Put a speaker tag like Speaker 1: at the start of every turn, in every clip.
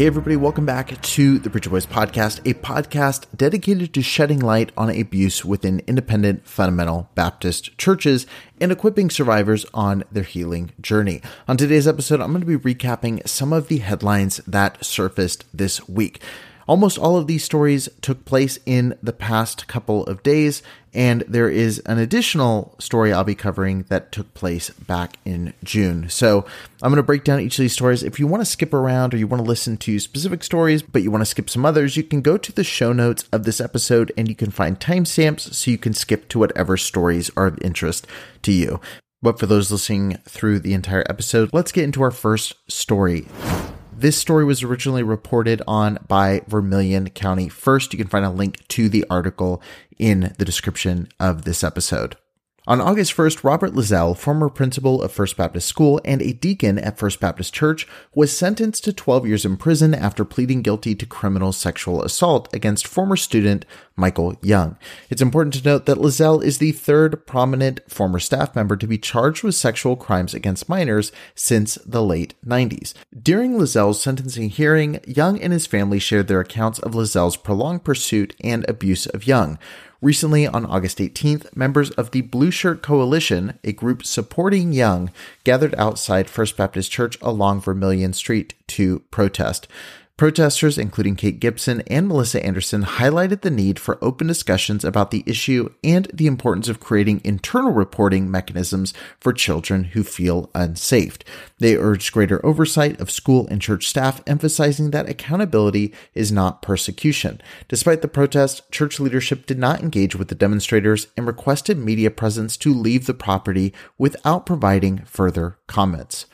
Speaker 1: Hey, everybody, welcome back to the Preacher Boys Podcast, a podcast dedicated to shedding light on abuse within independent fundamental Baptist churches and equipping survivors on their healing journey. On today's episode, I'm going to be recapping some of the headlines that surfaced this week. Almost all of these stories took place in the past couple of days, and there is an additional story I'll be covering that took place back in June. So I'm going to break down each of these stories. If you want to skip around or you want to listen to specific stories, but you want to skip some others, you can go to the show notes of this episode and you can find timestamps so you can skip to whatever stories are of interest to you. But for those listening through the entire episode, let's get into our first story. This story was originally reported on by Vermilion County First. You can find a link to the article in the description of this episode. On August 1st, Robert Lazzell, former principal of First Baptist School and a deacon at First Baptist Church, was sentenced to 12 years in prison after pleading guilty to criminal sexual assault against former student Michael Young. It's important to note that Lazzell is the third prominent former staff member to be charged with sexual crimes against minors since the late 90s. During Lazzell's sentencing hearing, Young and his family shared their accounts of Lazzell's prolonged pursuit and abuse of Young. Recently, on August 18th, members of the Blue Shirt Coalition, a group supporting Young, gathered outside First Baptist Church along Vermilion Street to protest. Protesters, including Kate Gibson and Melissa Anderson, highlighted the need for open discussions about the issue and the importance of creating internal reporting mechanisms for children who feel unsafe. They urged greater oversight of school and church staff, emphasizing that accountability is not persecution. Despite the protest, church leadership did not engage with the demonstrators and requested media presence to leave the property without providing further comments.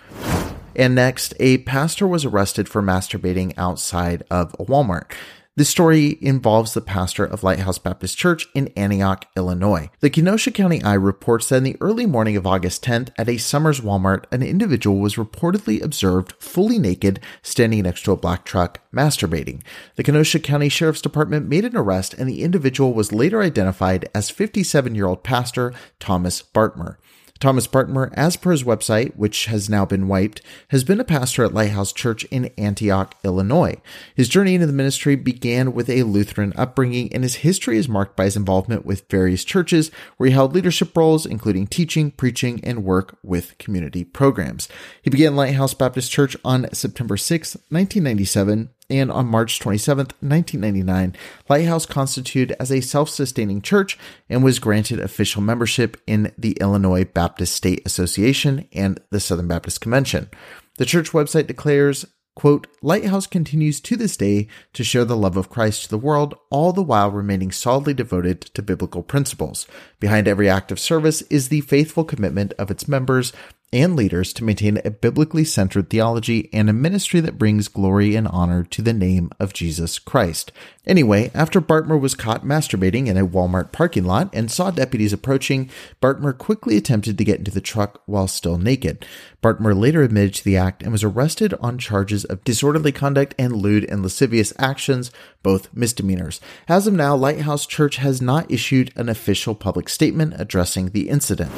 Speaker 1: And next, a pastor was arrested for masturbating outside of a Walmart. This story involves the pastor of Lighthouse Baptist Church in Antioch, Illinois. The Kenosha County Eye reports that in the early morning of August 10th at a Somers Walmart, an individual was reportedly observed fully naked standing next to a black truck masturbating. The Kenosha County Sheriff's Department made an arrest and the individual was later identified as 57 year old pastor Thomas Bartmer. Thomas Bartmer, as per his website, which has now been wiped, has been a pastor at Lighthouse Church in Antioch, Illinois. His journey into the ministry began with a Lutheran upbringing, and his history is marked by his involvement with various churches where he held leadership roles, including teaching, preaching, and work with community programs. He began Lighthouse Baptist Church on September 6, 1997, and on March 27, 1999, Lighthouse constituted as a self sustaining church and was granted official membership in the Illinois Baptist State Association and the Southern Baptist Convention. The church website declares Quote, Lighthouse continues to this day to share the love of Christ to the world, all the while remaining solidly devoted to biblical principles. Behind every act of service is the faithful commitment of its members and leaders to maintain a biblically centered theology and a ministry that brings glory and honor to the name of Jesus Christ. Anyway, after Bartmer was caught masturbating in a Walmart parking lot and saw deputies approaching, Bartmer quickly attempted to get into the truck while still naked. Bartmer later admitted to the act and was arrested on charges of disorderly conduct and lewd and lascivious actions, both misdemeanors. As of now, Lighthouse Church has not issued an official public statement addressing the incident.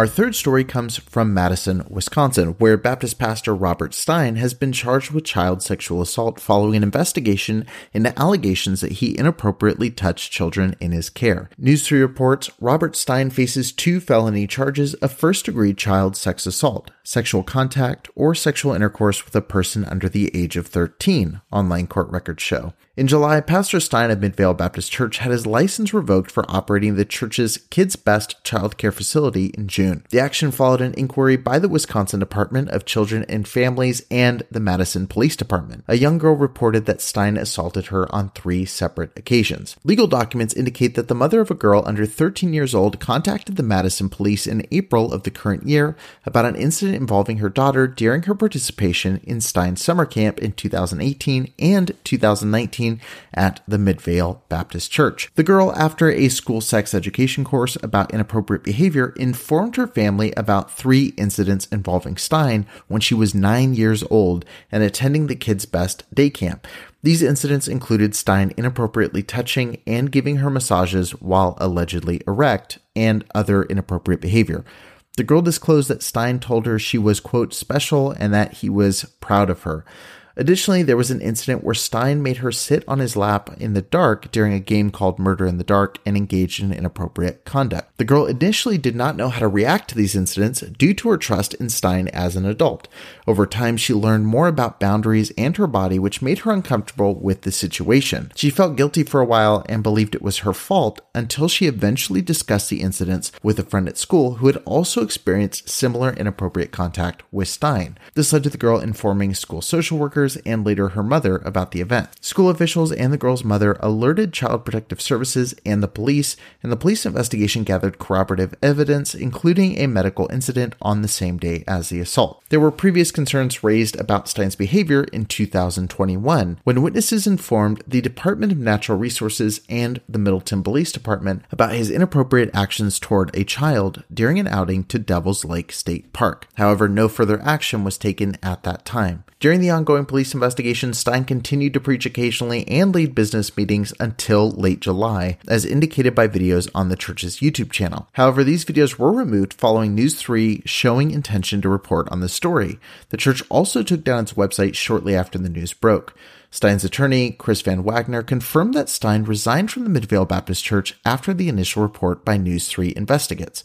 Speaker 1: Our third story comes from Madison, Wisconsin, where Baptist pastor Robert Stein has been charged with child sexual assault following an investigation into allegations that he inappropriately touched children in his care. News 3 reports Robert Stein faces two felony charges of first degree child sex assault, sexual contact, or sexual intercourse with a person under the age of 13, online court records show. In July, Pastor Stein of Midvale Baptist Church had his license revoked for operating the church's Kids Best child care facility in June. The action followed an inquiry by the Wisconsin Department of Children and Families and the Madison Police Department. A young girl reported that Stein assaulted her on three separate occasions. Legal documents indicate that the mother of a girl under 13 years old contacted the Madison police in April of the current year about an incident involving her daughter during her participation in Stein's summer camp in 2018 and 2019 at the Midvale Baptist Church. The girl, after a school sex education course about inappropriate behavior, informed her family about three incidents involving Stein when she was nine years old and attending the Kids Best day camp. These incidents included Stein inappropriately touching and giving her massages while allegedly erect and other inappropriate behavior. The girl disclosed that Stein told her she was, quote, special and that he was proud of her. Additionally, there was an incident where Stein made her sit on his lap in the dark during a game called Murder in the Dark and engaged in inappropriate conduct. The girl initially did not know how to react to these incidents due to her trust in Stein as an adult. Over time, she learned more about boundaries and her body, which made her uncomfortable with the situation. She felt guilty for a while and believed it was her fault until she eventually discussed the incidents with a friend at school who had also experienced similar inappropriate contact with Stein. This led to the girl informing school social workers and later her mother about the event. School officials and the girl's mother alerted Child Protective Services and the police, and the police investigation gathered corroborative evidence, including a medical incident on the same day as the assault. There were previous concerns raised about Stein's behavior in 2021 when witnesses informed the Department of Natural Resources and the Middleton Police Department about his inappropriate actions toward a child during an outing to Devil's Lake State Park. However, no further action was taken at that time. During the ongoing police investigation, Stein continued to preach occasionally and lead business meetings until late July, as indicated by videos on the church's YouTube channel. However, these videos were removed following News 3 showing intention to report on the story. The church also took down its website shortly after the news broke. Stein's attorney, Chris Van Wagner, confirmed that Stein resigned from the Midvale Baptist Church after the initial report by News 3 investigates.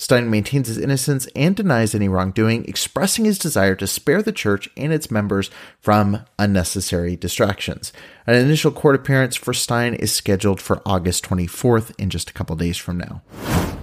Speaker 1: Stein maintains his innocence and denies any wrongdoing, expressing his desire to spare the church and its members from unnecessary distractions. An initial court appearance for Stein is scheduled for August 24th in just a couple days from now.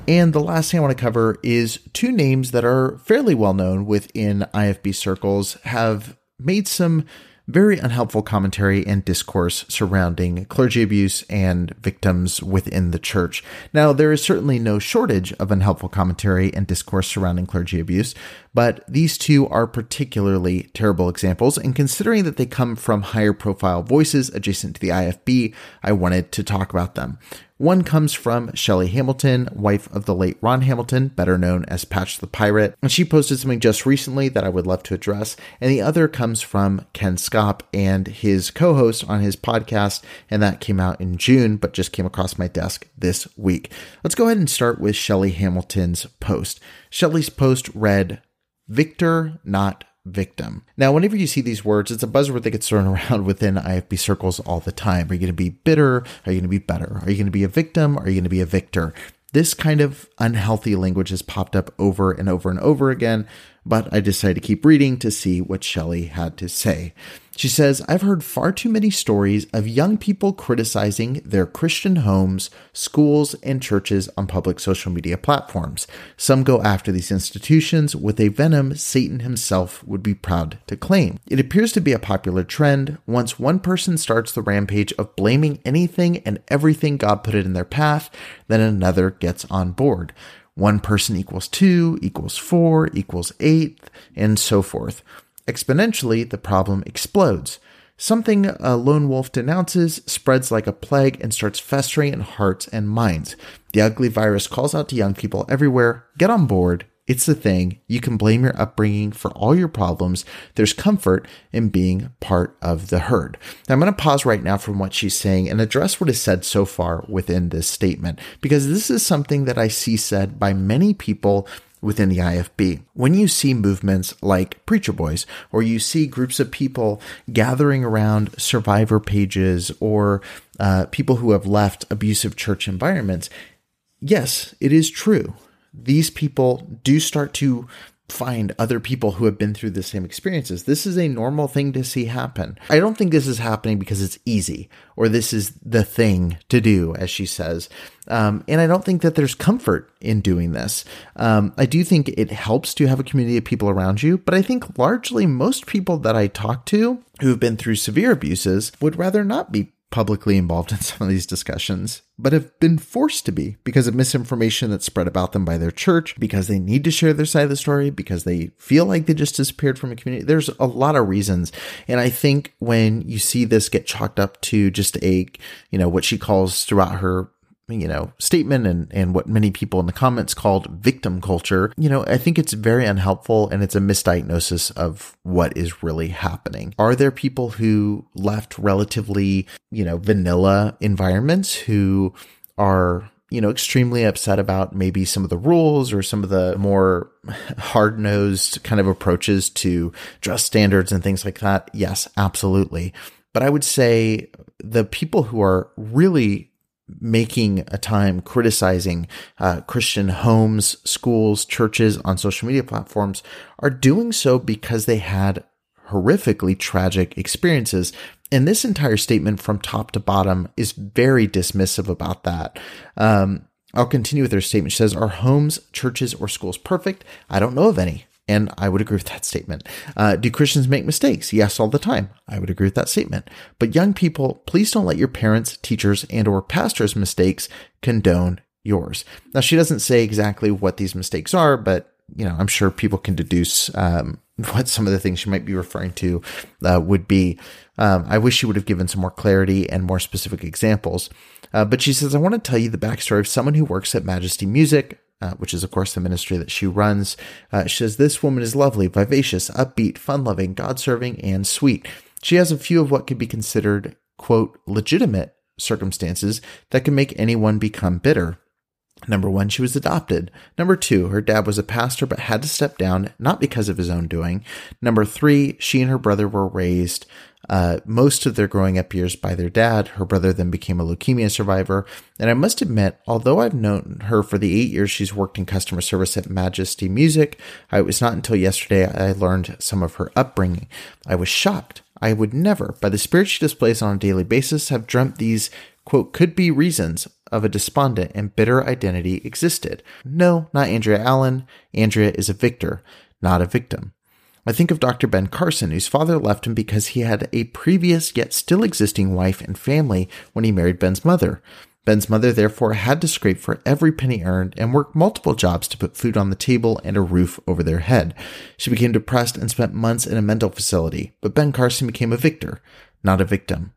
Speaker 1: And the last thing I want to cover is two names that are fairly well known within IFB circles have made some very unhelpful commentary and discourse surrounding clergy abuse and victims within the church. Now, there is certainly no shortage of unhelpful commentary and discourse surrounding clergy abuse, but these two are particularly terrible examples. And considering that they come from higher profile voices adjacent to the IFB, I wanted to talk about them. One comes from Shelley Hamilton, wife of the late Ron Hamilton, better known as Patch the Pirate. And she posted something just recently that I would love to address. And the other comes from Ken Schaap and his co host on his podcast. And that came out in June, but just came across my desk this week. Let's go ahead and start with Shelley Hamilton's post. Shelley's post read, Victor, not victim. Now, whenever you see these words, it's a buzzword that gets thrown around within IFB circles all the time. Are you going to be bitter? Are you going to be better? Are you going to be a victim? Are you going to be a victor? This kind of unhealthy language has popped up over and over and over again, but I decided to keep reading to see what Shelley had to say. She says, I've heard far too many stories of young people criticizing their Christian homes, schools, and churches on public social media platforms. Some go after these institutions with a venom Satan himself would be proud to claim. It appears to be a popular trend. Once one person starts the rampage of blaming anything and everything God put it in their path, then another gets on board. One person equals two, equals four, equals eight, and so forth. Exponentially, the problem explodes. Something a lone wolf denounces spreads like a plague and starts festering in hearts and minds. The ugly virus calls out to young people everywhere get on board, it's the thing. You can blame your upbringing for all your problems. There's comfort in being part of the herd. Now, I'm going to pause right now from what she's saying and address what is said so far within this statement, because this is something that I see said by many people within the IFB. When you see movements like Preacher Boys, or you see groups of people gathering around survivor pages or uh, people who have left abusive church environments, yes, it is true these people do start to find other people who have been through the same experiences. This is a normal thing to see happen. I don't think this is happening because it's easy or this is the thing to do, as she says. Um, and I don't think that there's comfort in doing this. Um, I do think it helps to have a community of people around you, but I think largely most people that I talk to who've been through severe abuses would rather not be publicly involved in some of these discussions, but have been forced to be because of misinformation that's spread about them by their church, because they need to share their side of the story, because they feel like they just disappeared from a community. There's a lot of reasons. And I think when you see this get chalked up to just a, you know, what she calls throughout her you know, statement and, and what many people in the comments called victim culture, you know, I think it's very unhelpful and it's a misdiagnosis of what is really happening. Are there people who left relatively, you know, vanilla environments who are you know, extremely upset about maybe some of the rules or some of the more hard nosed kind of approaches to dress standards and things like that. Yes, absolutely. But I would say the people who are really making a time criticizing uh, Christian homes, schools, churches on social media platforms are doing so because they had horrifically tragic experiences. And this entire statement from top to bottom is very dismissive about that. Um, I'll continue with their statement. She says, Are homes, churches, or schools perfect? I don't know of any. And I would agree with that statement. Uh, do Christians make mistakes? Yes, all the time. I would agree with that statement. But young people, please don't let your parents, teachers, and or pastors' mistakes condone yours. Now, she doesn't say exactly what these mistakes are, but you know, I'm sure people can deduce um, what some of the things she might be referring to uh, would be. Um, I wish she would have given some more clarity and more specific examples. Uh, but she says, I want to tell you the backstory of someone who works at Majesty Music, uh, which is, of course, the ministry that she runs. Uh, she says, This woman is lovely, vivacious, upbeat, fun loving, God serving, and sweet. She has a few of what could be considered, quote, legitimate circumstances that can make anyone become bitter. Number one, she was adopted. Number two, her dad was a pastor but had to step down, not because of his own doing. Number three, she and her brother were raised uh, most of their growing up years by their dad. Her brother then became a leukemia survivor. And I must admit, although I've known her for the eight years she's worked in customer service at Majesty Music, it was not until yesterday I learned some of her upbringing. I was shocked. I would never, by the spirit she displays on a daily basis, have dreamt these, quote, could be reasons of a despondent and bitter identity existed. No, not Andrea Allen. Andrea is a victor, not a victim. I think of Dr. Ben Carson, whose father left him because he had a previous yet still existing wife and family when he married Ben's mother. Ben's mother therefore had to scrape for every penny earned and work multiple jobs to put food on the table and a roof over their head. She became depressed and spent months in a mental facility, but Ben Carson became a victor, not a victim.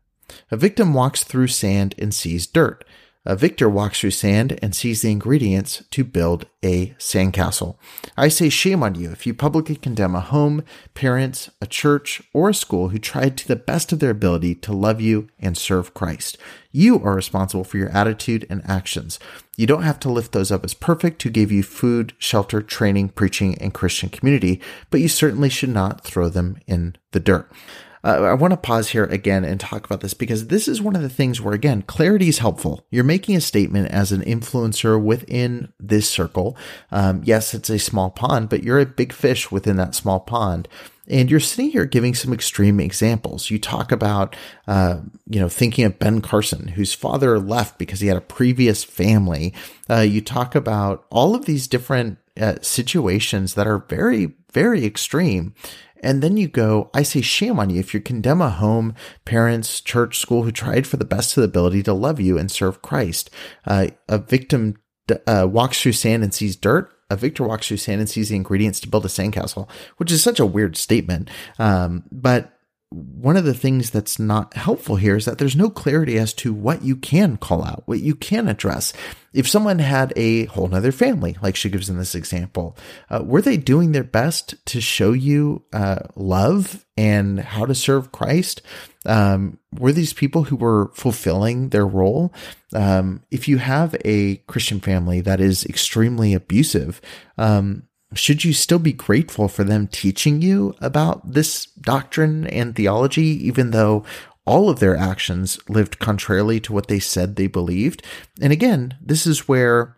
Speaker 1: A victim walks through sand and sees dirt. A victor walks through sand and sees the ingredients to build a sandcastle. I say shame on you if you publicly condemn a home, parents, a church, or a school who tried to the best of their ability to love you and serve Christ. You are responsible for your attitude and actions. You don't have to lift those up as perfect who gave you food, shelter, training, preaching, and Christian community, but you certainly should not throw them in the dirt uh, I want to pause here again and talk about this because this is one of the things where, again, clarity is helpful. You're making a statement as an influencer within this circle. Um, yes, it's a small pond, but you're a big fish within that small pond. And you're sitting here giving some extreme examples. You talk about, uh, you know, thinking of Ben Carson, whose father left because he had a previous family. Uh, you talk about all of these different uh, situations that are very, very extreme. And then you go, I say shame on you if you condemn a home, parents, church, school who tried for the best of the ability to love you and serve Christ. Uh, a victim uh, walks through sand and sees dirt, a victor walks through sand and sees the ingredients to build a sandcastle, which is such a weird statement. Um, but one of the things that's not helpful here is that there's no clarity as to what you can call out, what you can address. If someone had a whole nother family, like she gives in this example, uh, were they doing their best to show you uh, love and how to serve Christ? Um, were these people who were fulfilling their role? Um, if you have a Christian family that is extremely abusive, um, should you still be grateful for them teaching you about this doctrine and theology, even though all of their actions lived contrarily to what they said they believed? And again, this is where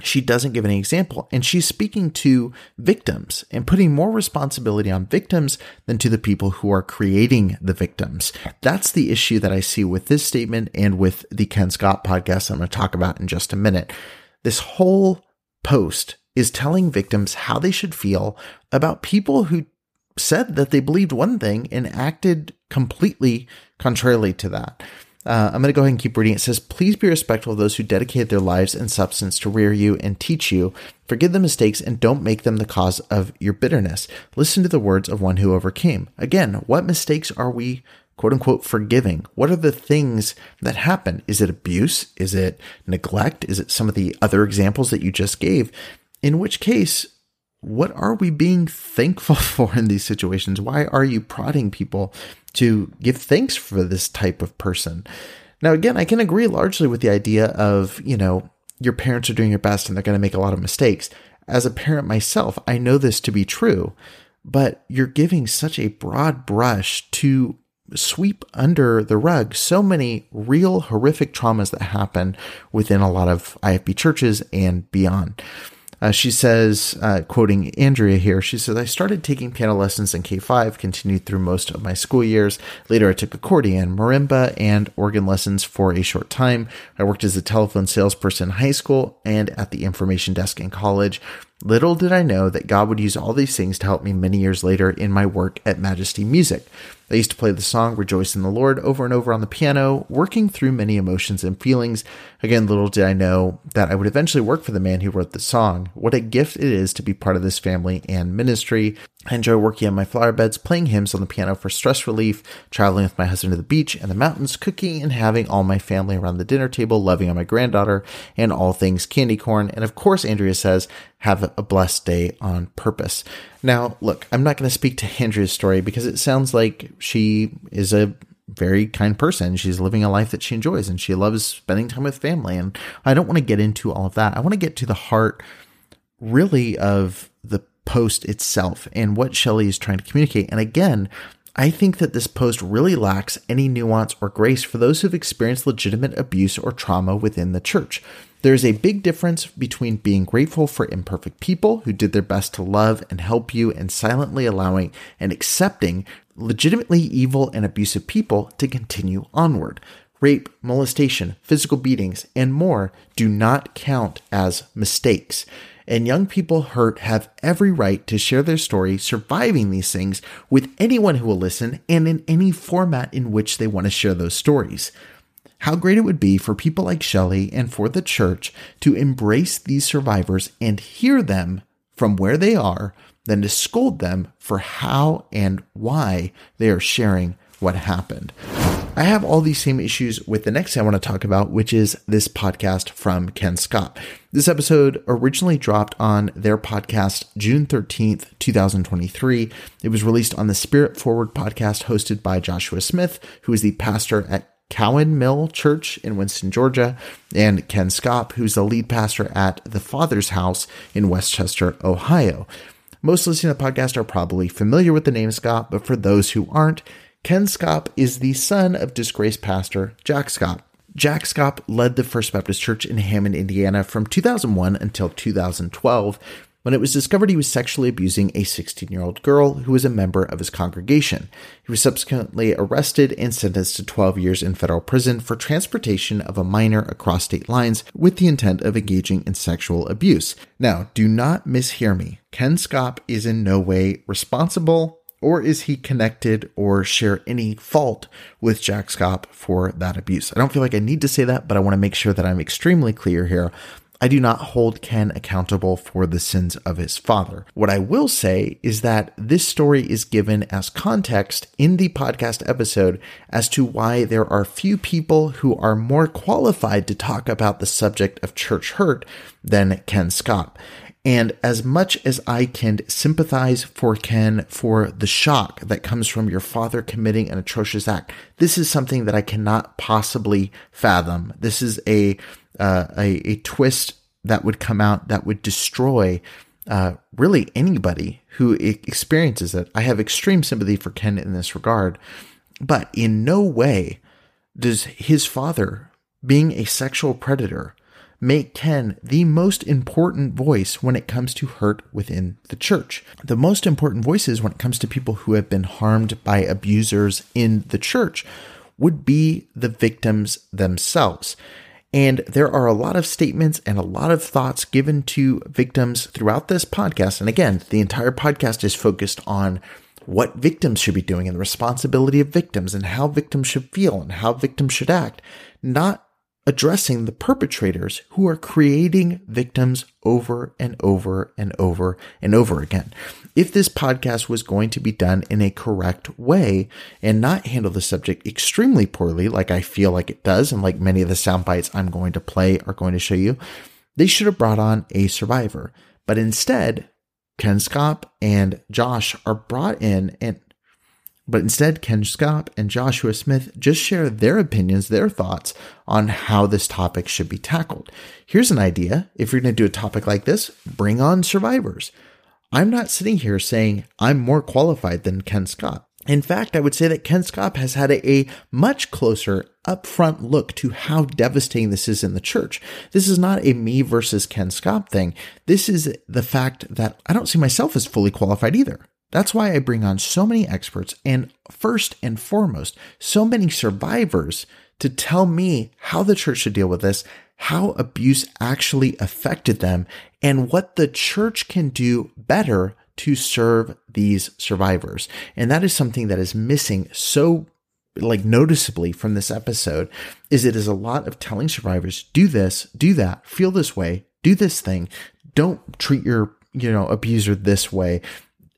Speaker 1: she doesn't give any example and she's speaking to victims and putting more responsibility on victims than to the people who are creating the victims. That's the issue that I see with this statement and with the Ken Schaap podcast I'm going to talk about in just a minute. This whole post is telling victims how they should feel about people who said that they believed one thing and acted completely contrarily to that. Uh, I'm going to go ahead and keep reading. It says, Please be respectful of those who dedicate their lives and substance to rear you and teach you. Forgive the mistakes and don't make them the cause of your bitterness. Listen to the words of one who overcame. Again, what mistakes are we quote unquote forgiving? What are the things that happen? Is it abuse? Is it neglect? Is it some of the other examples that you just gave? In which case, what are we being thankful for in these situations? Why are you prodding people to give thanks for this type of person? Now, again, I can agree largely with the idea of, you know, your parents are doing your best and they're going to make a lot of mistakes. As a parent myself, I know this to be true, but you're giving such a broad brush to sweep under the rug so many real horrific traumas that happen within a lot of IFB churches and beyond. Uh, she says, uh, quoting Andrea here, she says, I started taking piano lessons in K 5, continued through most of my school years. Later, I took accordion, marimba, and organ lessons for a short time. I worked as a telephone salesperson in high school and at the information desk in college. Little did I know that God would use all these things to help me many years later in my work at Majesty Music. I used to play the song Rejoice in the Lord over and over on the piano, working through many emotions and feelings. Again, little did I know that I would eventually work for the man who wrote the song. What a gift it is to be part of this family and ministry. I enjoy working on my flower beds, playing hymns on the piano for stress relief, traveling with my husband to the beach and the mountains, cooking and having all my family around the dinner table, loving on my granddaughter, and all things candy corn. And of course, Andrea says, have a blessed day on purpose. Now, look, I'm not going to speak to Andrea's story because it sounds like she is a very kind person. She's living a life that she enjoys and she loves spending time with family. And I don't want to get into all of that. I want to get to the heart, really, of the post itself and what Shelley is trying to communicate. And again, I think that this post really lacks any nuance or grace for those who've experienced legitimate abuse or trauma within the church. There is a big difference between being grateful for imperfect people who did their best to love and help you and silently allowing and accepting legitimately evil and abusive people to continue onward. Rape, molestation, physical beatings, and more do not count as mistakes. And young people hurt have every right to share their story surviving these things with anyone who will listen and in any format in which they want to share those stories how great it would be for people like Shelley and for the church to embrace these survivors and hear them from where they are than to scold them for how and why they are sharing what happened. I have all these same issues with the next thing I want to talk about, which is this podcast from Ken Schaap. This episode originally dropped on their podcast June 13th, 2023. It was released on the Spirit Forward podcast hosted by Joshua Smith, who is the pastor at Cowan Mill Church in Winston, Georgia, and Ken Schaap, who's the lead pastor at the Father's House in Westchester, Ohio. Most listening to the podcast are probably familiar with the name Schaap, but for those who aren't, Ken Schaap is the son of disgraced pastor Jack Schaap. Jack Schaap led the First Baptist Church in Hammond, Indiana from 2001 until 2012, when it was discovered he was sexually abusing a 16 year old girl who was a member of his congregation. He was subsequently arrested and sentenced to 12 years in federal prison for transportation of a minor across state lines with the intent of engaging in sexual abuse. Now, do not mishear me. Ken Schaap is in no way responsible or is he connected or share any fault with Jack Schaap for that abuse? I don't feel like I need to say that, but I want to make sure that I'm extremely clear here. I do not hold Ken accountable for the sins of his father. What I will say is that this story is given as context in the podcast episode as to why there are few people who are more qualified to talk about the subject of church hurt than Ken Schaap. And as much as I can sympathize for Ken for the shock that comes from your father committing an atrocious act, this is something that I cannot possibly fathom. This is a uh, a, a twist that would come out that would destroy uh, really anybody who experiences it. I have extreme sympathy for Ken in this regard, but in no way does his father, being a sexual predator, make Ken the most important voice when it comes to hurt within the church. The most important voices when it comes to people who have been harmed by abusers in the church would be the victims themselves. And there are a lot of statements and a lot of thoughts given to victims throughout this podcast. And again, the entire podcast is focused on what victims should be doing and the responsibility of victims and how victims should feel and how victims should act, not addressing the perpetrators who are creating victims over and over and over and over again. If this podcast was going to be done in a correct way and not handle the subject extremely poorly, like I feel like it does, and like many of the sound bites I'm going to play are going to show you, they should have brought on a survivor. But instead, Ken Schaap and Josh are brought in and but instead, Ken Schaap and Joshua Smith just share their opinions, their thoughts on how this topic should be tackled. Here's an idea. If you're going to do a topic like this, bring on survivors. I'm not sitting here saying I'm more qualified than Ken Schaap. In fact, I would say that Ken Schaap has had a, much closer upfront look to how devastating this is in the church. This is not a me versus Ken Schaap thing. This is the fact that I don't see myself as fully qualified either. That's why I bring on so many experts and first and foremost, so many survivors to tell me how the church should deal with this, how abuse actually affected them, and what the church can do better to serve these survivors. And that is something that is missing so like noticeably from this episode is it is a lot of telling survivors do this, do that, feel this way, do this thing. Don't treat your, you know, abuser this way.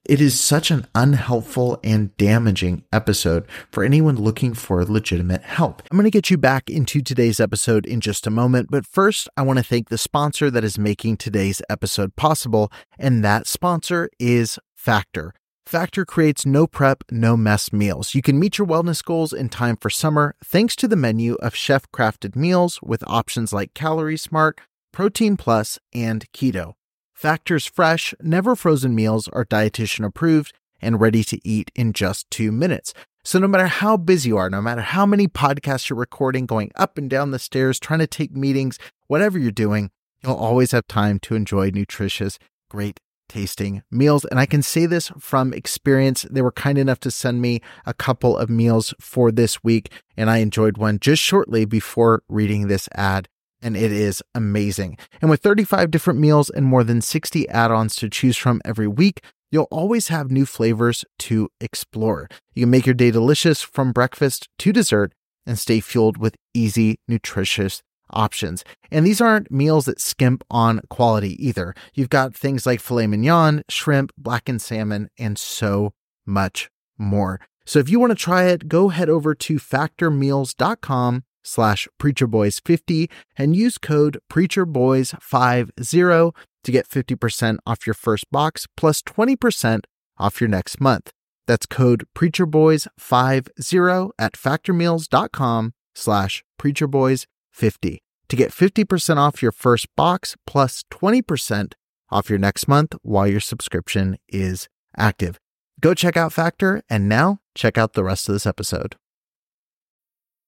Speaker 1: It is such an unhelpful and damaging episode for anyone looking for legitimate help. I'm going to get you back into today's episode in just a moment, but first, I want to thank the sponsor that is making today's episode possible, and that sponsor is Factor. Factor creates no prep, no mess meals. You can meet your wellness goals in time for summer thanks to the menu of chef crafted meals with options like Calorie Smart, Protein Plus, and Keto. Factor's fresh, never frozen meals are dietitian approved and ready to eat in just two minutes. So, no matter how busy you are, no matter how many podcasts you're recording, going up and down the stairs, trying to take meetings, whatever you're doing, you'll always have time to enjoy nutritious, great tasting meals. And I can say this from experience. They were kind enough to send me a couple of meals for this week, and I enjoyed one just shortly before reading this ad and it is amazing. And with 35 different meals and more than 60 add ons to choose from every week, you'll always have new flavors to explore. You can make your day delicious from breakfast to dessert and stay fueled with easy, nutritious options. And these aren't meals that skimp on quality either. You've got things like filet mignon, shrimp, blackened salmon, and so much more. So if you want to try it, go head over to factormeals.com slash preacherboys50 and use code preacherboys50 to get 50% off your first box plus 20% off your next month. That's code preacherboys50 at factormeals.com slash preacherboys50 to get 50% off your first box plus 20% off your next month while your subscription is active. Go check out Factor and now check out the rest of this episode.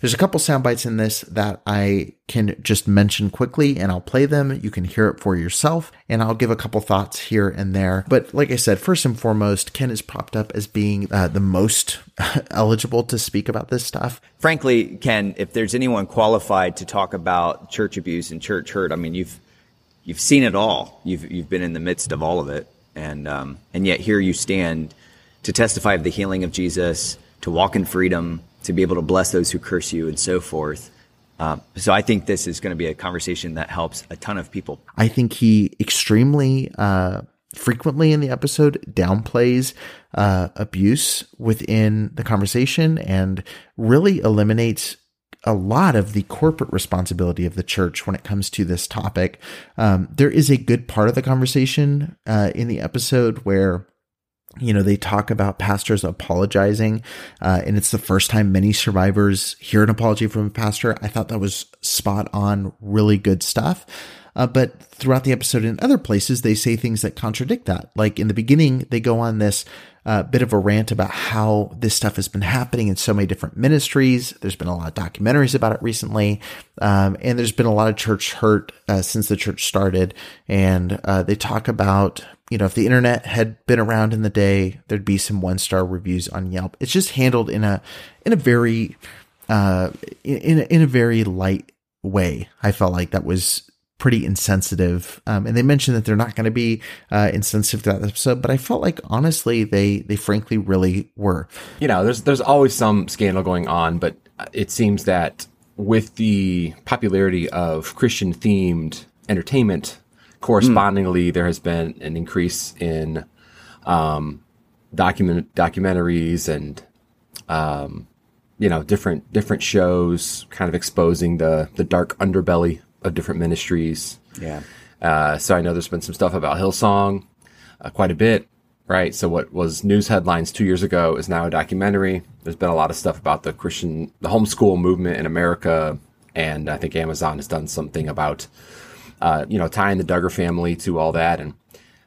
Speaker 1: There's a couple sound bites in this that I can just mention quickly and I'll play them. You can hear it for yourself and I'll give a couple thoughts here and there. But like I said, first and foremost, Ken is propped up as being uh, the most eligible to speak about this stuff.
Speaker 2: Frankly, Ken, if there's anyone qualified to talk about church abuse and church hurt, I mean, you've you've seen it all. You've you've been in the midst of all of it, and um, and yet here you stand to testify of the healing of Jesus, to walk in freedom to be able to bless those who curse you and so forth. Um, so I think this is going to be a conversation that helps a ton of people.
Speaker 1: I think he extremely uh, frequently in the episode downplays uh, abuse within the conversation and really eliminates a lot of the corporate responsibility of the church when it comes to this topic. Um, there is a good part of the conversation uh, in the episode where you know, they talk about pastors apologizing, uh, and it's the first time many survivors hear an apology from a pastor. I thought that was spot on, really good stuff. Uh, but throughout the episode in other places, they say things that contradict that. Like in the beginning, they go on this uh, bit of a rant about how this stuff has been happening in so many different ministries. There's been a lot of documentaries about it recently. Um, and there's been a lot of church hurt uh, since the church started. And uh, they talk about you know, if the internet had been around in the day, there'd be some one star reviews on Yelp. It's just handled in a in a very uh in in a very light way. I felt like that was pretty insensitive. Um, and they mentioned that they're not going to be uh, insensitive to that episode, but I felt like honestly they they frankly really were.
Speaker 3: You know, there's there's always some scandal going on, but it seems that with the popularity of Christian themed entertainment correspondingly, mm. there has been an increase in um, document documentaries and um, you know different different shows, kind of exposing the the dark underbelly of different ministries.
Speaker 2: Yeah.
Speaker 3: Uh, so I know there's been some stuff about Hillsong, uh, quite a bit, right? So what was news headlines two years ago is now a documentary. There's been a lot of stuff about the Christian, the homeschool movement in America, and I think Amazon has done something about uh, you know, tying the Duggar family to all that. And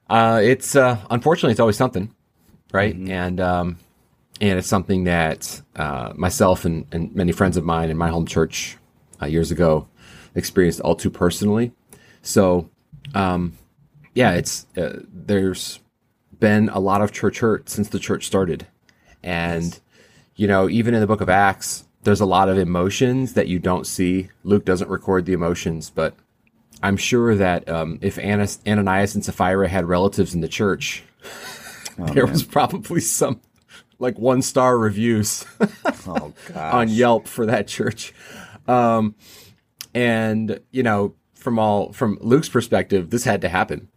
Speaker 3: uh, it's uh, unfortunately it's always something, right? Mm-hmm. And um, and it's something that uh, myself and, and many friends of mine in my home church uh, years ago experienced all too personally. So, um, yeah, it's uh, there's been a lot of church hurt since the church started, and yes. you know, even in the Book of Acts, there's a lot of emotions that you don't see. Luke doesn't record the emotions, but I'm sure that um, if Annas, Ananias and Sapphira had relatives in the church, oh, there man. was probably some like one star reviews oh, on Yelp for that church. Um, and you know, from all from Luke's perspective, this had to happen.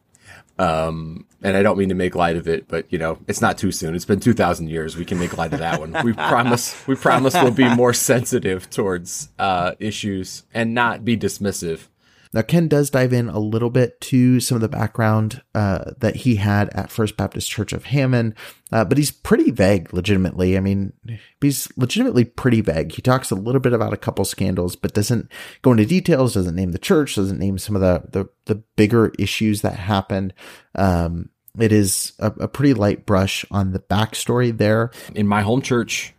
Speaker 3: Um, and I don't mean to make light of it, but you know, it's not too soon. It's been 2000 years. We can make light of that one. We promise, we promise we'll be more sensitive towards, uh, issues and not be dismissive
Speaker 1: now, Ken does dive in a little bit to some of the background uh, that he had at First Baptist Church of Hammond, uh, but he's pretty vague, legitimately. I mean, he's legitimately pretty vague. He talks a little bit about a couple scandals, but doesn't go into details, doesn't name the church, doesn't name some of the, the, the bigger issues that happened. Um, it is a, a pretty light brush on the backstory there.
Speaker 3: In my home church,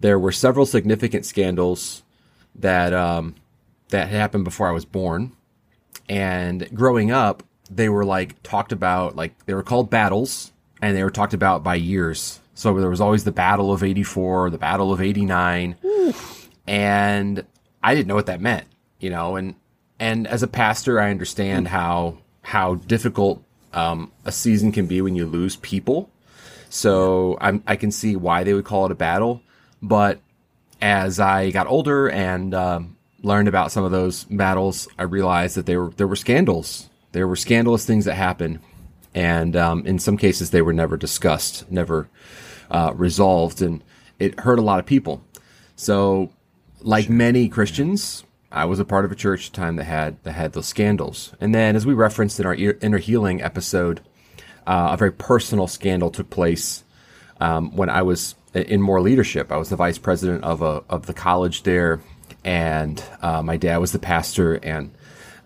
Speaker 3: there were several significant scandals that um, that happened before I was born. And growing up, they were like talked about, like they were called battles and they were talked about by years. So there was always the Battle of 84, the Battle of 89. And I didn't know what that meant, you know, and, and as a pastor, I understand how, how difficult, um, a season can be when you lose people. So I'm, I can see why they would call it a battle. But as I got older and, um, learned about some of those battles, I realized that there were there were scandals. There were scandalous things that happened, and um, in some cases they were never discussed, never uh, resolved, and it hurt a lot of people. So like many Christians, I was a part of a church time that had that had those scandals. And then, as we referenced in our inner healing episode, uh, a very personal scandal took place um, when I was in more leadership. I was the vice president of a of the college there, and uh, my dad was the pastor. And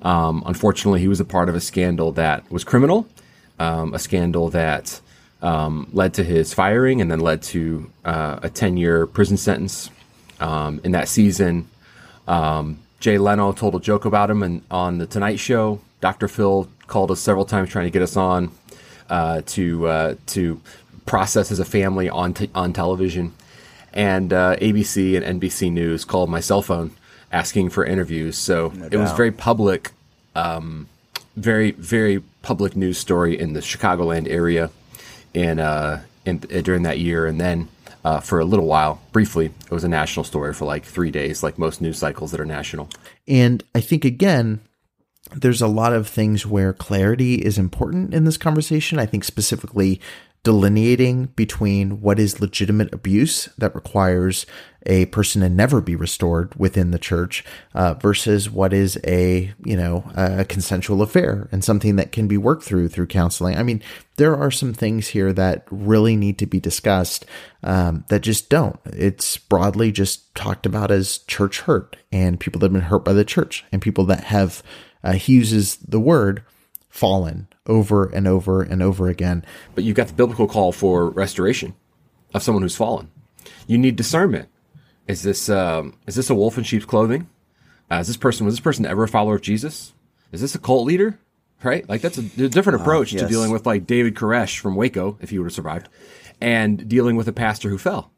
Speaker 3: um, unfortunately, he was a part of a scandal that was criminal, um, a scandal that um, led to his firing, and then led to uh, a ten year prison sentence. Um, in that season, um, Jay Leno told a joke about him, and on the Tonight Show, Dr. Phil called us several times trying to get us on uh, to uh, to process as a family on t- on television. And uh, ABC and NBC News called my cell phone asking for interviews. So no it was very public, um, very very public news story in the Chicagoland area, in, uh, in during that year. And then uh, for a little while, briefly, it was a national story for like three days, like most news cycles that are national.
Speaker 1: And I think again, there's a lot of things where clarity is important in this conversation. I think specifically delineating between what is legitimate abuse that requires a person to never be restored within the church uh, versus what is a you know a consensual affair and something that can be worked through through counseling. I mean there are some things here that really need to be discussed um, that just don't. It's broadly just talked about as church hurt and people that have been hurt by the church and people that have uh, he uses the word fallen over and over and over again.
Speaker 3: But you've got the biblical call for restoration of someone who's fallen. You need discernment. Is this um, is this a wolf in sheep's clothing? Uh, is this person was this person ever a follower of Jesus? Is this a cult leader? Right, like that's a, a different approach uh, yes. to dealing with like David Koresh from Waco, if he would have survived, and dealing with a pastor who fell.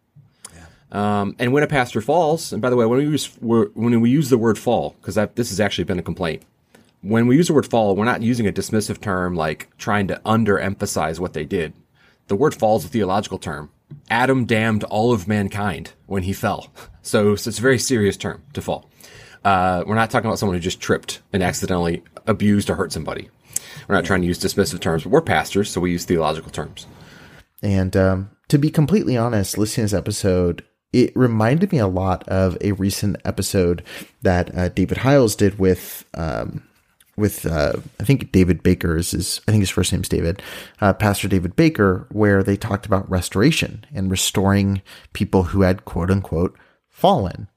Speaker 3: Um, and when a pastor falls, and by the way, when we use when we use the word fall, because this has actually been a complaint when we use the word fall, we're not using a dismissive term like trying to underemphasize what they did. The word fall is a theological term. Adam damned all of mankind when he fell. So, so it's a very serious term to fall. Uh, we're not talking about someone who just tripped and accidentally abused or hurt somebody. We're not trying to use dismissive terms, but we're pastors, so we use theological terms.
Speaker 1: And um, to be completely honest, listening to this episode, it reminded me a lot of a recent episode that uh, David Hyles did with um, with uh, I think David Baker is I think his first name's David, uh, Pastor David Baker, where they talked about restoration and restoring people who had quote unquote fallen.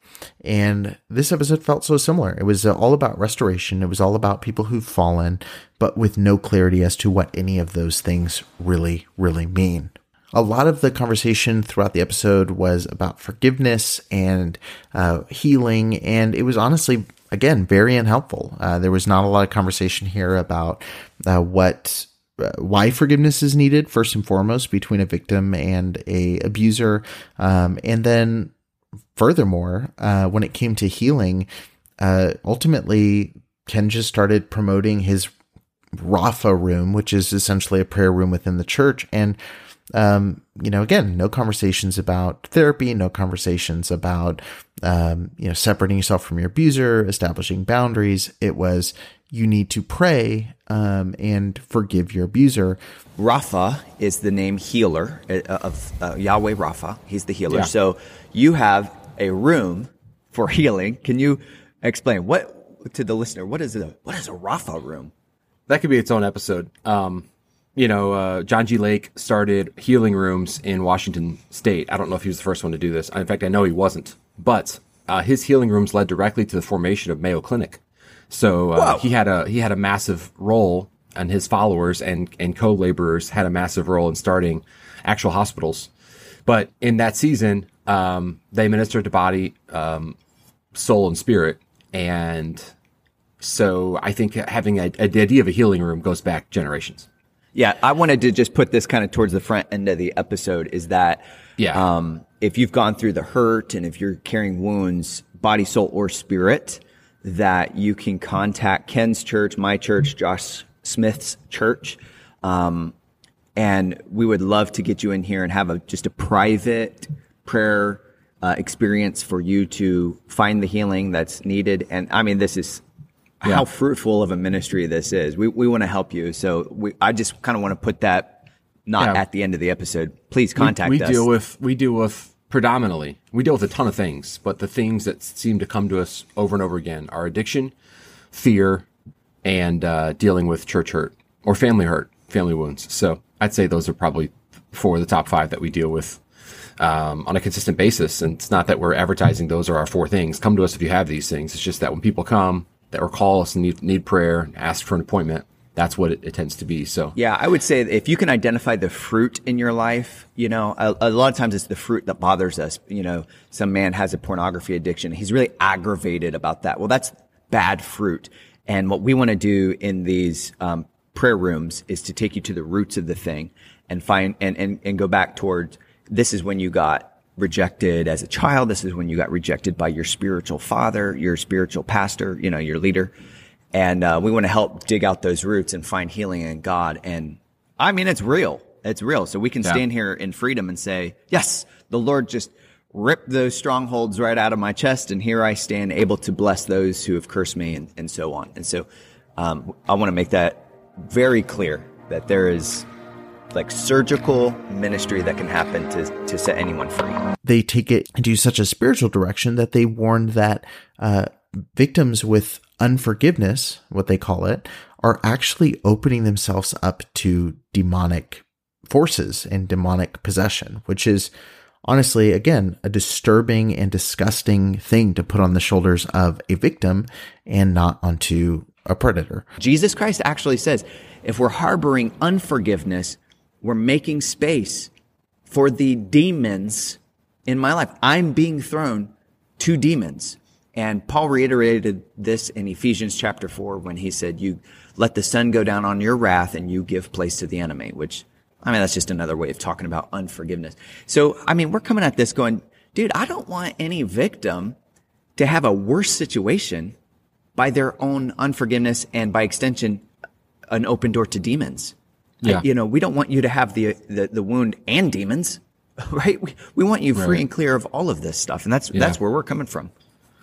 Speaker 1: And this episode felt so similar. It was uh, all about restoration. It was all about people who've fallen, but with no clarity as to what any of those things really, really mean. A lot of the conversation throughout the episode was about forgiveness and uh, healing, and it was honestly again, very unhelpful. Uh, there was not a lot of conversation here about uh, what uh, why forgiveness is needed first and foremost between a victim and a abuser, um, and then furthermore, uh, when it came to healing, uh, ultimately Ken just started promoting his Rapha room, which is essentially a prayer room within the church, and um, you know, again, no conversations about therapy, no conversations about, um, you know, separating yourself from your abuser, establishing boundaries. It was, you need to pray um, and forgive your abuser.
Speaker 2: Rapha is the name healer uh, of uh, Yahweh Rapha. He's the healer. Yeah. So you have a room for healing. Can you explain what to the listener? What is a what is a Rapha room?
Speaker 3: That could be its own episode. Um, you know, uh, John G. Lake started healing rooms in Washington State. I don't know if he was the first one to do this. In fact, I know he wasn't. But uh, his healing rooms led directly to the formation of Mayo Clinic. So uh, he had a he had a massive role, and his followers and and co laborers had a massive role in starting actual hospitals. But in that season, um, they ministered to body, um, soul, and spirit, and so I think having a, a, the idea of a healing room goes back generations.
Speaker 2: Yeah, I wanted to just put this kind of towards the front end of the episode is that
Speaker 3: yeah.
Speaker 2: Um, if you've gone through the hurt and if you're carrying wounds, body, soul, or spirit, that you can contact Ken's church, my church, Josh Smith's church. Um, and we would love to get you in here and have a, just a private prayer uh, experience for you to find the healing that's needed. And I mean, this is yeah. how fruitful of a ministry this is. We, we want to help you. So we, I just kind of want to put that not yeah. at the end of the episode. Please contact
Speaker 3: we, we
Speaker 2: us.
Speaker 3: deal with, we deal with predominantly. We deal with a ton of things, but the things that seem to come to us over and over again are addiction, fear, and uh, dealing with church hurt or family hurt, family wounds. So I'd say those are probably four of the top five that we deal with um, on a consistent basis. And it's not that we're advertising those are our four things. Come to us if you have these things. It's just that when people come or call us and need, need prayer, and ask for an appointment, that's what it, it, tends to be. So
Speaker 2: yeah, I would say if you can identify the fruit in your life, you know, a, a, lot of times it's the fruit that bothers us. You know, some man has a pornography addiction. He's really aggravated about that. Well, that's bad fruit. And what we want to do in these um, prayer rooms is to take you to the roots of the thing and find and, and, and go back towards this is when you got rejected as a child. This is when you got rejected by your spiritual father, your spiritual pastor, you know, your leader. And uh, we want to help dig out those roots and find healing in God. And I mean, it's real. It's real. So we can yeah. stand here in freedom and say, yes, the Lord just ripped those strongholds right out of my chest. And here I stand able to bless those who have cursed me and, and so on. And so um, I want to make that very clear that there is like surgical ministry that can happen to, to set anyone free.
Speaker 1: They take it into such a spiritual direction that they warn that uh, victims with unforgiveness, what they call it, are actually opening themselves up to demonic forces and demonic possession, which is honestly, again, a disturbing and disgusting thing to put on the shoulders of a victim and not onto a predator.
Speaker 2: Jesus Christ actually says if we're harboring unforgiveness, we're making space for the demons in my life. I'm being thrown to demons. And Paul reiterated this in Ephesians chapter 4 when he said, You let the sun go down on your wrath and you give place to the enemy, which, I mean, that's just another way of talking about unforgiveness. So, I mean, we're coming at this going, dude, I don't want any victim to have a worse situation by their own unforgiveness and by extension, an open door to demons. Yeah. I, you know, we don't want you to have the, the, the wound and demons, right? We, we want you free right. and clear of all of this stuff. And that's, yeah. that's where we're coming from.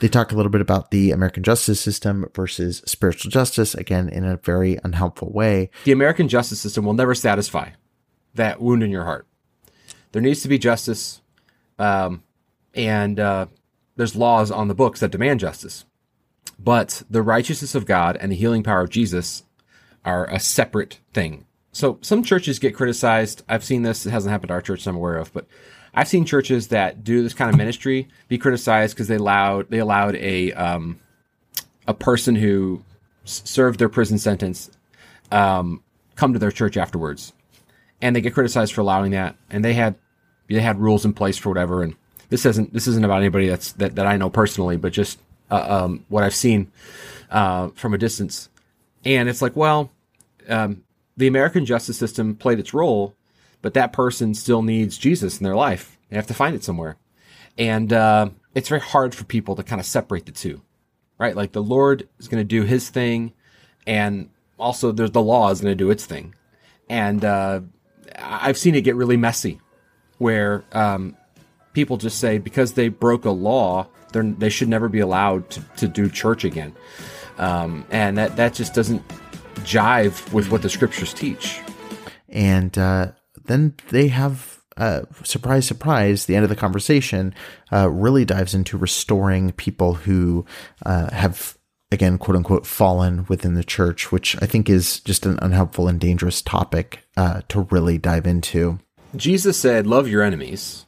Speaker 1: They talk a little bit about the American justice system versus spiritual justice, again, in a very unhelpful way.
Speaker 3: The American justice system will never satisfy that wound in your heart. There needs to be justice. Um, and, uh, there's laws on the books that demand justice. But the righteousness of God and the healing power of Jesus are a separate thing. So some churches get criticized. I've seen this. It hasn't happened to our church I'm aware of, but I've seen churches that do this kind of ministry be criticized because they allowed they allowed a um, a person who s- served their prison sentence um, come to their church afterwards, and they get criticized for allowing that. And they had they had rules in place for whatever. And this isn't this isn't about anybody that's that, that I know personally, but just uh, um, what I've seen uh, from a distance. And it's like, well, um, the American justice system played its role, but that person still needs Jesus in their life. They have to find it somewhere. And uh, it's very hard for people to kind of separate the two, right? Like the Lord is going to do his thing, and also there's the law is going to do its thing. And uh, I've seen it get really messy where um, people just say because they broke a law, they should never be allowed to, to do church again. Um, and that, that just doesn't jive with what the scriptures teach.
Speaker 1: And uh, then they have, uh, surprise, surprise, the end of the conversation uh, really dives into restoring people who uh, have, again, quote unquote, fallen within the church, which I think is just an unhelpful and dangerous topic uh, to really dive into.
Speaker 3: Jesus said, Love your enemies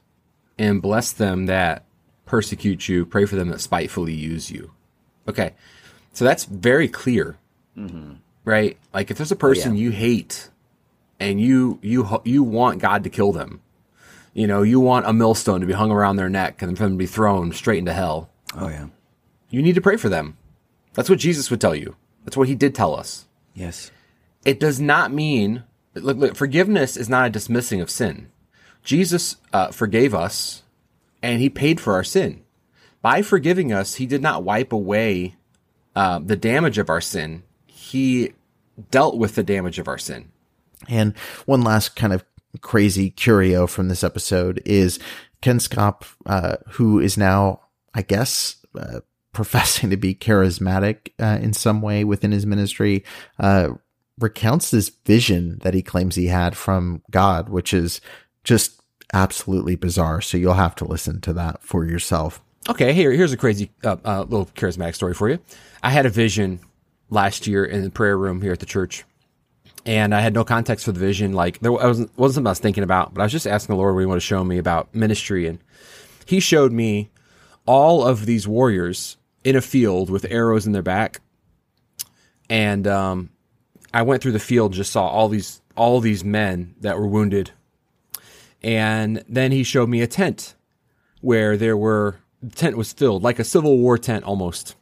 Speaker 3: and bless them that persecute you, pray for them that spitefully use you. Okay, so that's very clear. Mm-hmm right? Like if there's a person oh, yeah. you hate and you you you want God to kill them, you know, you want a millstone to be hung around their neck and for them to be thrown straight into hell.
Speaker 2: Oh yeah.
Speaker 3: You need to pray for them. That's what Jesus would tell you. That's what he did tell us.
Speaker 2: Yes.
Speaker 3: It does not mean look, look forgiveness is not a dismissing of sin. Jesus uh, forgave us and he paid for our sin. By forgiving us, he did not wipe away uh, the damage of our sin he dealt with the damage of our sin.
Speaker 1: And one last kind of crazy curio from this episode is Ken Schaap, uh, who is now, I guess, uh, professing to be charismatic uh, in some way within his ministry, uh, recounts this vision that he claims he had from God, which is just absolutely bizarre. So you'll have to listen to that for yourself.
Speaker 3: Okay, here here's a crazy uh, uh, little charismatic story for you. I had a vision last year in the prayer room here at the church, and I had no context for the vision. Like there wasn't wasn't something I was thinking about, but I was just asking the Lord what He wanted to show me about ministry, and He showed me all of these warriors in a field with arrows in their back, and um, I went through the field just saw all these all these men that were wounded, and then He showed me a tent where there were the tent was filled like a Civil War tent almost,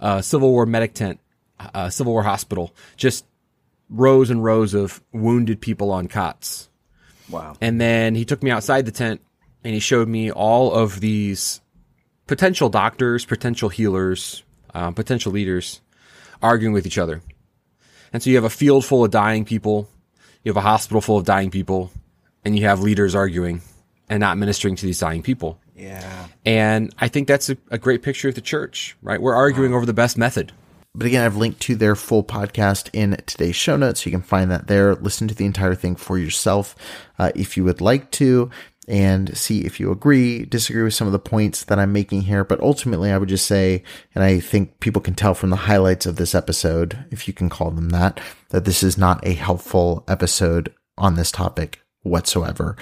Speaker 3: a Civil War medic tent, uh, Civil War hospital, just rows and rows of wounded people on cots.
Speaker 2: Wow.
Speaker 3: And then he took me outside the tent and he showed me all of these potential doctors, potential healers, um, potential leaders arguing with each other. And so you have a field full of dying people, you have a hospital full of dying people, and you have leaders arguing and not ministering to these dying people.
Speaker 2: Yeah.
Speaker 3: And I think that's a, a great picture of the church, right? We're arguing over the best method.
Speaker 1: But again, I've linked to their full podcast in today's show notes. You can find that there. Listen to the entire thing for yourself uh, if you would like to and see if you agree, disagree with some of the points that I'm making here. But ultimately, I would just say, and I think people can tell from the highlights of this episode, if you can call them that, that this is not a helpful episode on this topic whatsoever.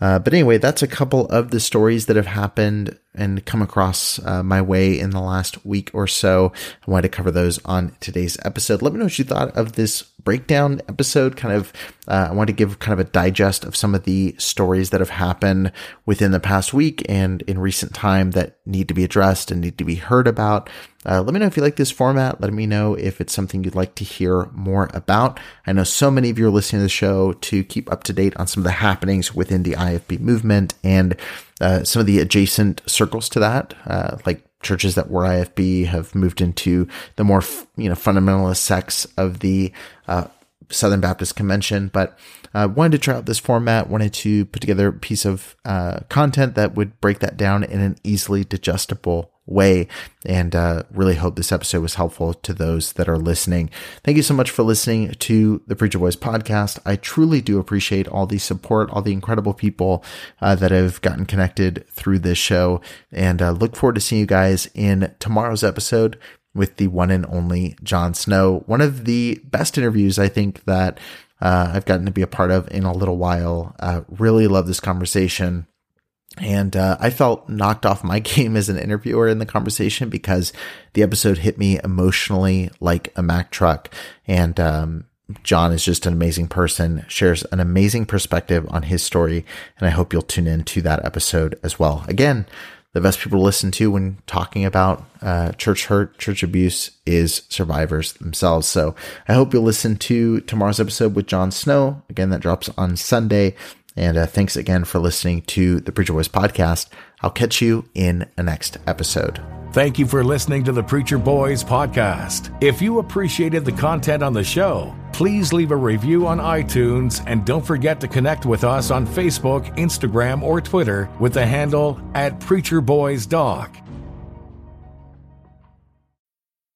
Speaker 1: Uh, but anyway, that's a couple of the stories that have happened and come across uh, my way in the last week or so. I wanted to cover those on today's episode. Let me know what you thought of this breakdown episode. Kind of, uh, I want to give kind of a digest of some of the stories that have happened within the past week and in recent time that need to be addressed and need to be heard about. Uh, let me know if you like this format. Let me know if it's something you'd like to hear more about. I know so many of you are listening to the show to keep up to date on some of the happenings within the IFB movement and uh, some of the adjacent circles to that, uh, like churches that were IFB have moved into the more, you know, fundamentalist sects of the uh, Southern Baptist Convention. But uh, wanted to try out this format, wanted to put together a piece of uh, content that would break that down in an easily digestible way. And uh, really hope this episode was helpful to those that are listening. Thank you so much for listening to the Preacher Boys podcast. I truly do appreciate all the support, all the incredible people uh, that have gotten connected through this show, and uh, look forward to seeing you guys in tomorrow's episode with the one and only Jon Snow. One of the best interviews I think that uh, I've gotten to be a part of in a little while. Uh, really love this conversation. And uh, I felt knocked off my game as an interviewer in the conversation because the episode hit me emotionally like a Mack truck. And um, Jon is just an amazing person, shares an amazing perspective on his story. And I hope you'll tune in to that episode as well. Again, the best people to listen to when talking about uh, church hurt, church abuse is survivors themselves. So I hope you'll listen to tomorrow's episode with John Snow. Again, that drops on Sunday. And uh, thanks again for listening to the Preacher Boys podcast. I'll catch you in the next episode.
Speaker 4: Thank you for listening to the Preacher Boys podcast. If you appreciated the content on the show, please leave a review on iTunes and don't forget to connect with us on Facebook, Instagram, or Twitter with the handle at Preacher Boys Doc.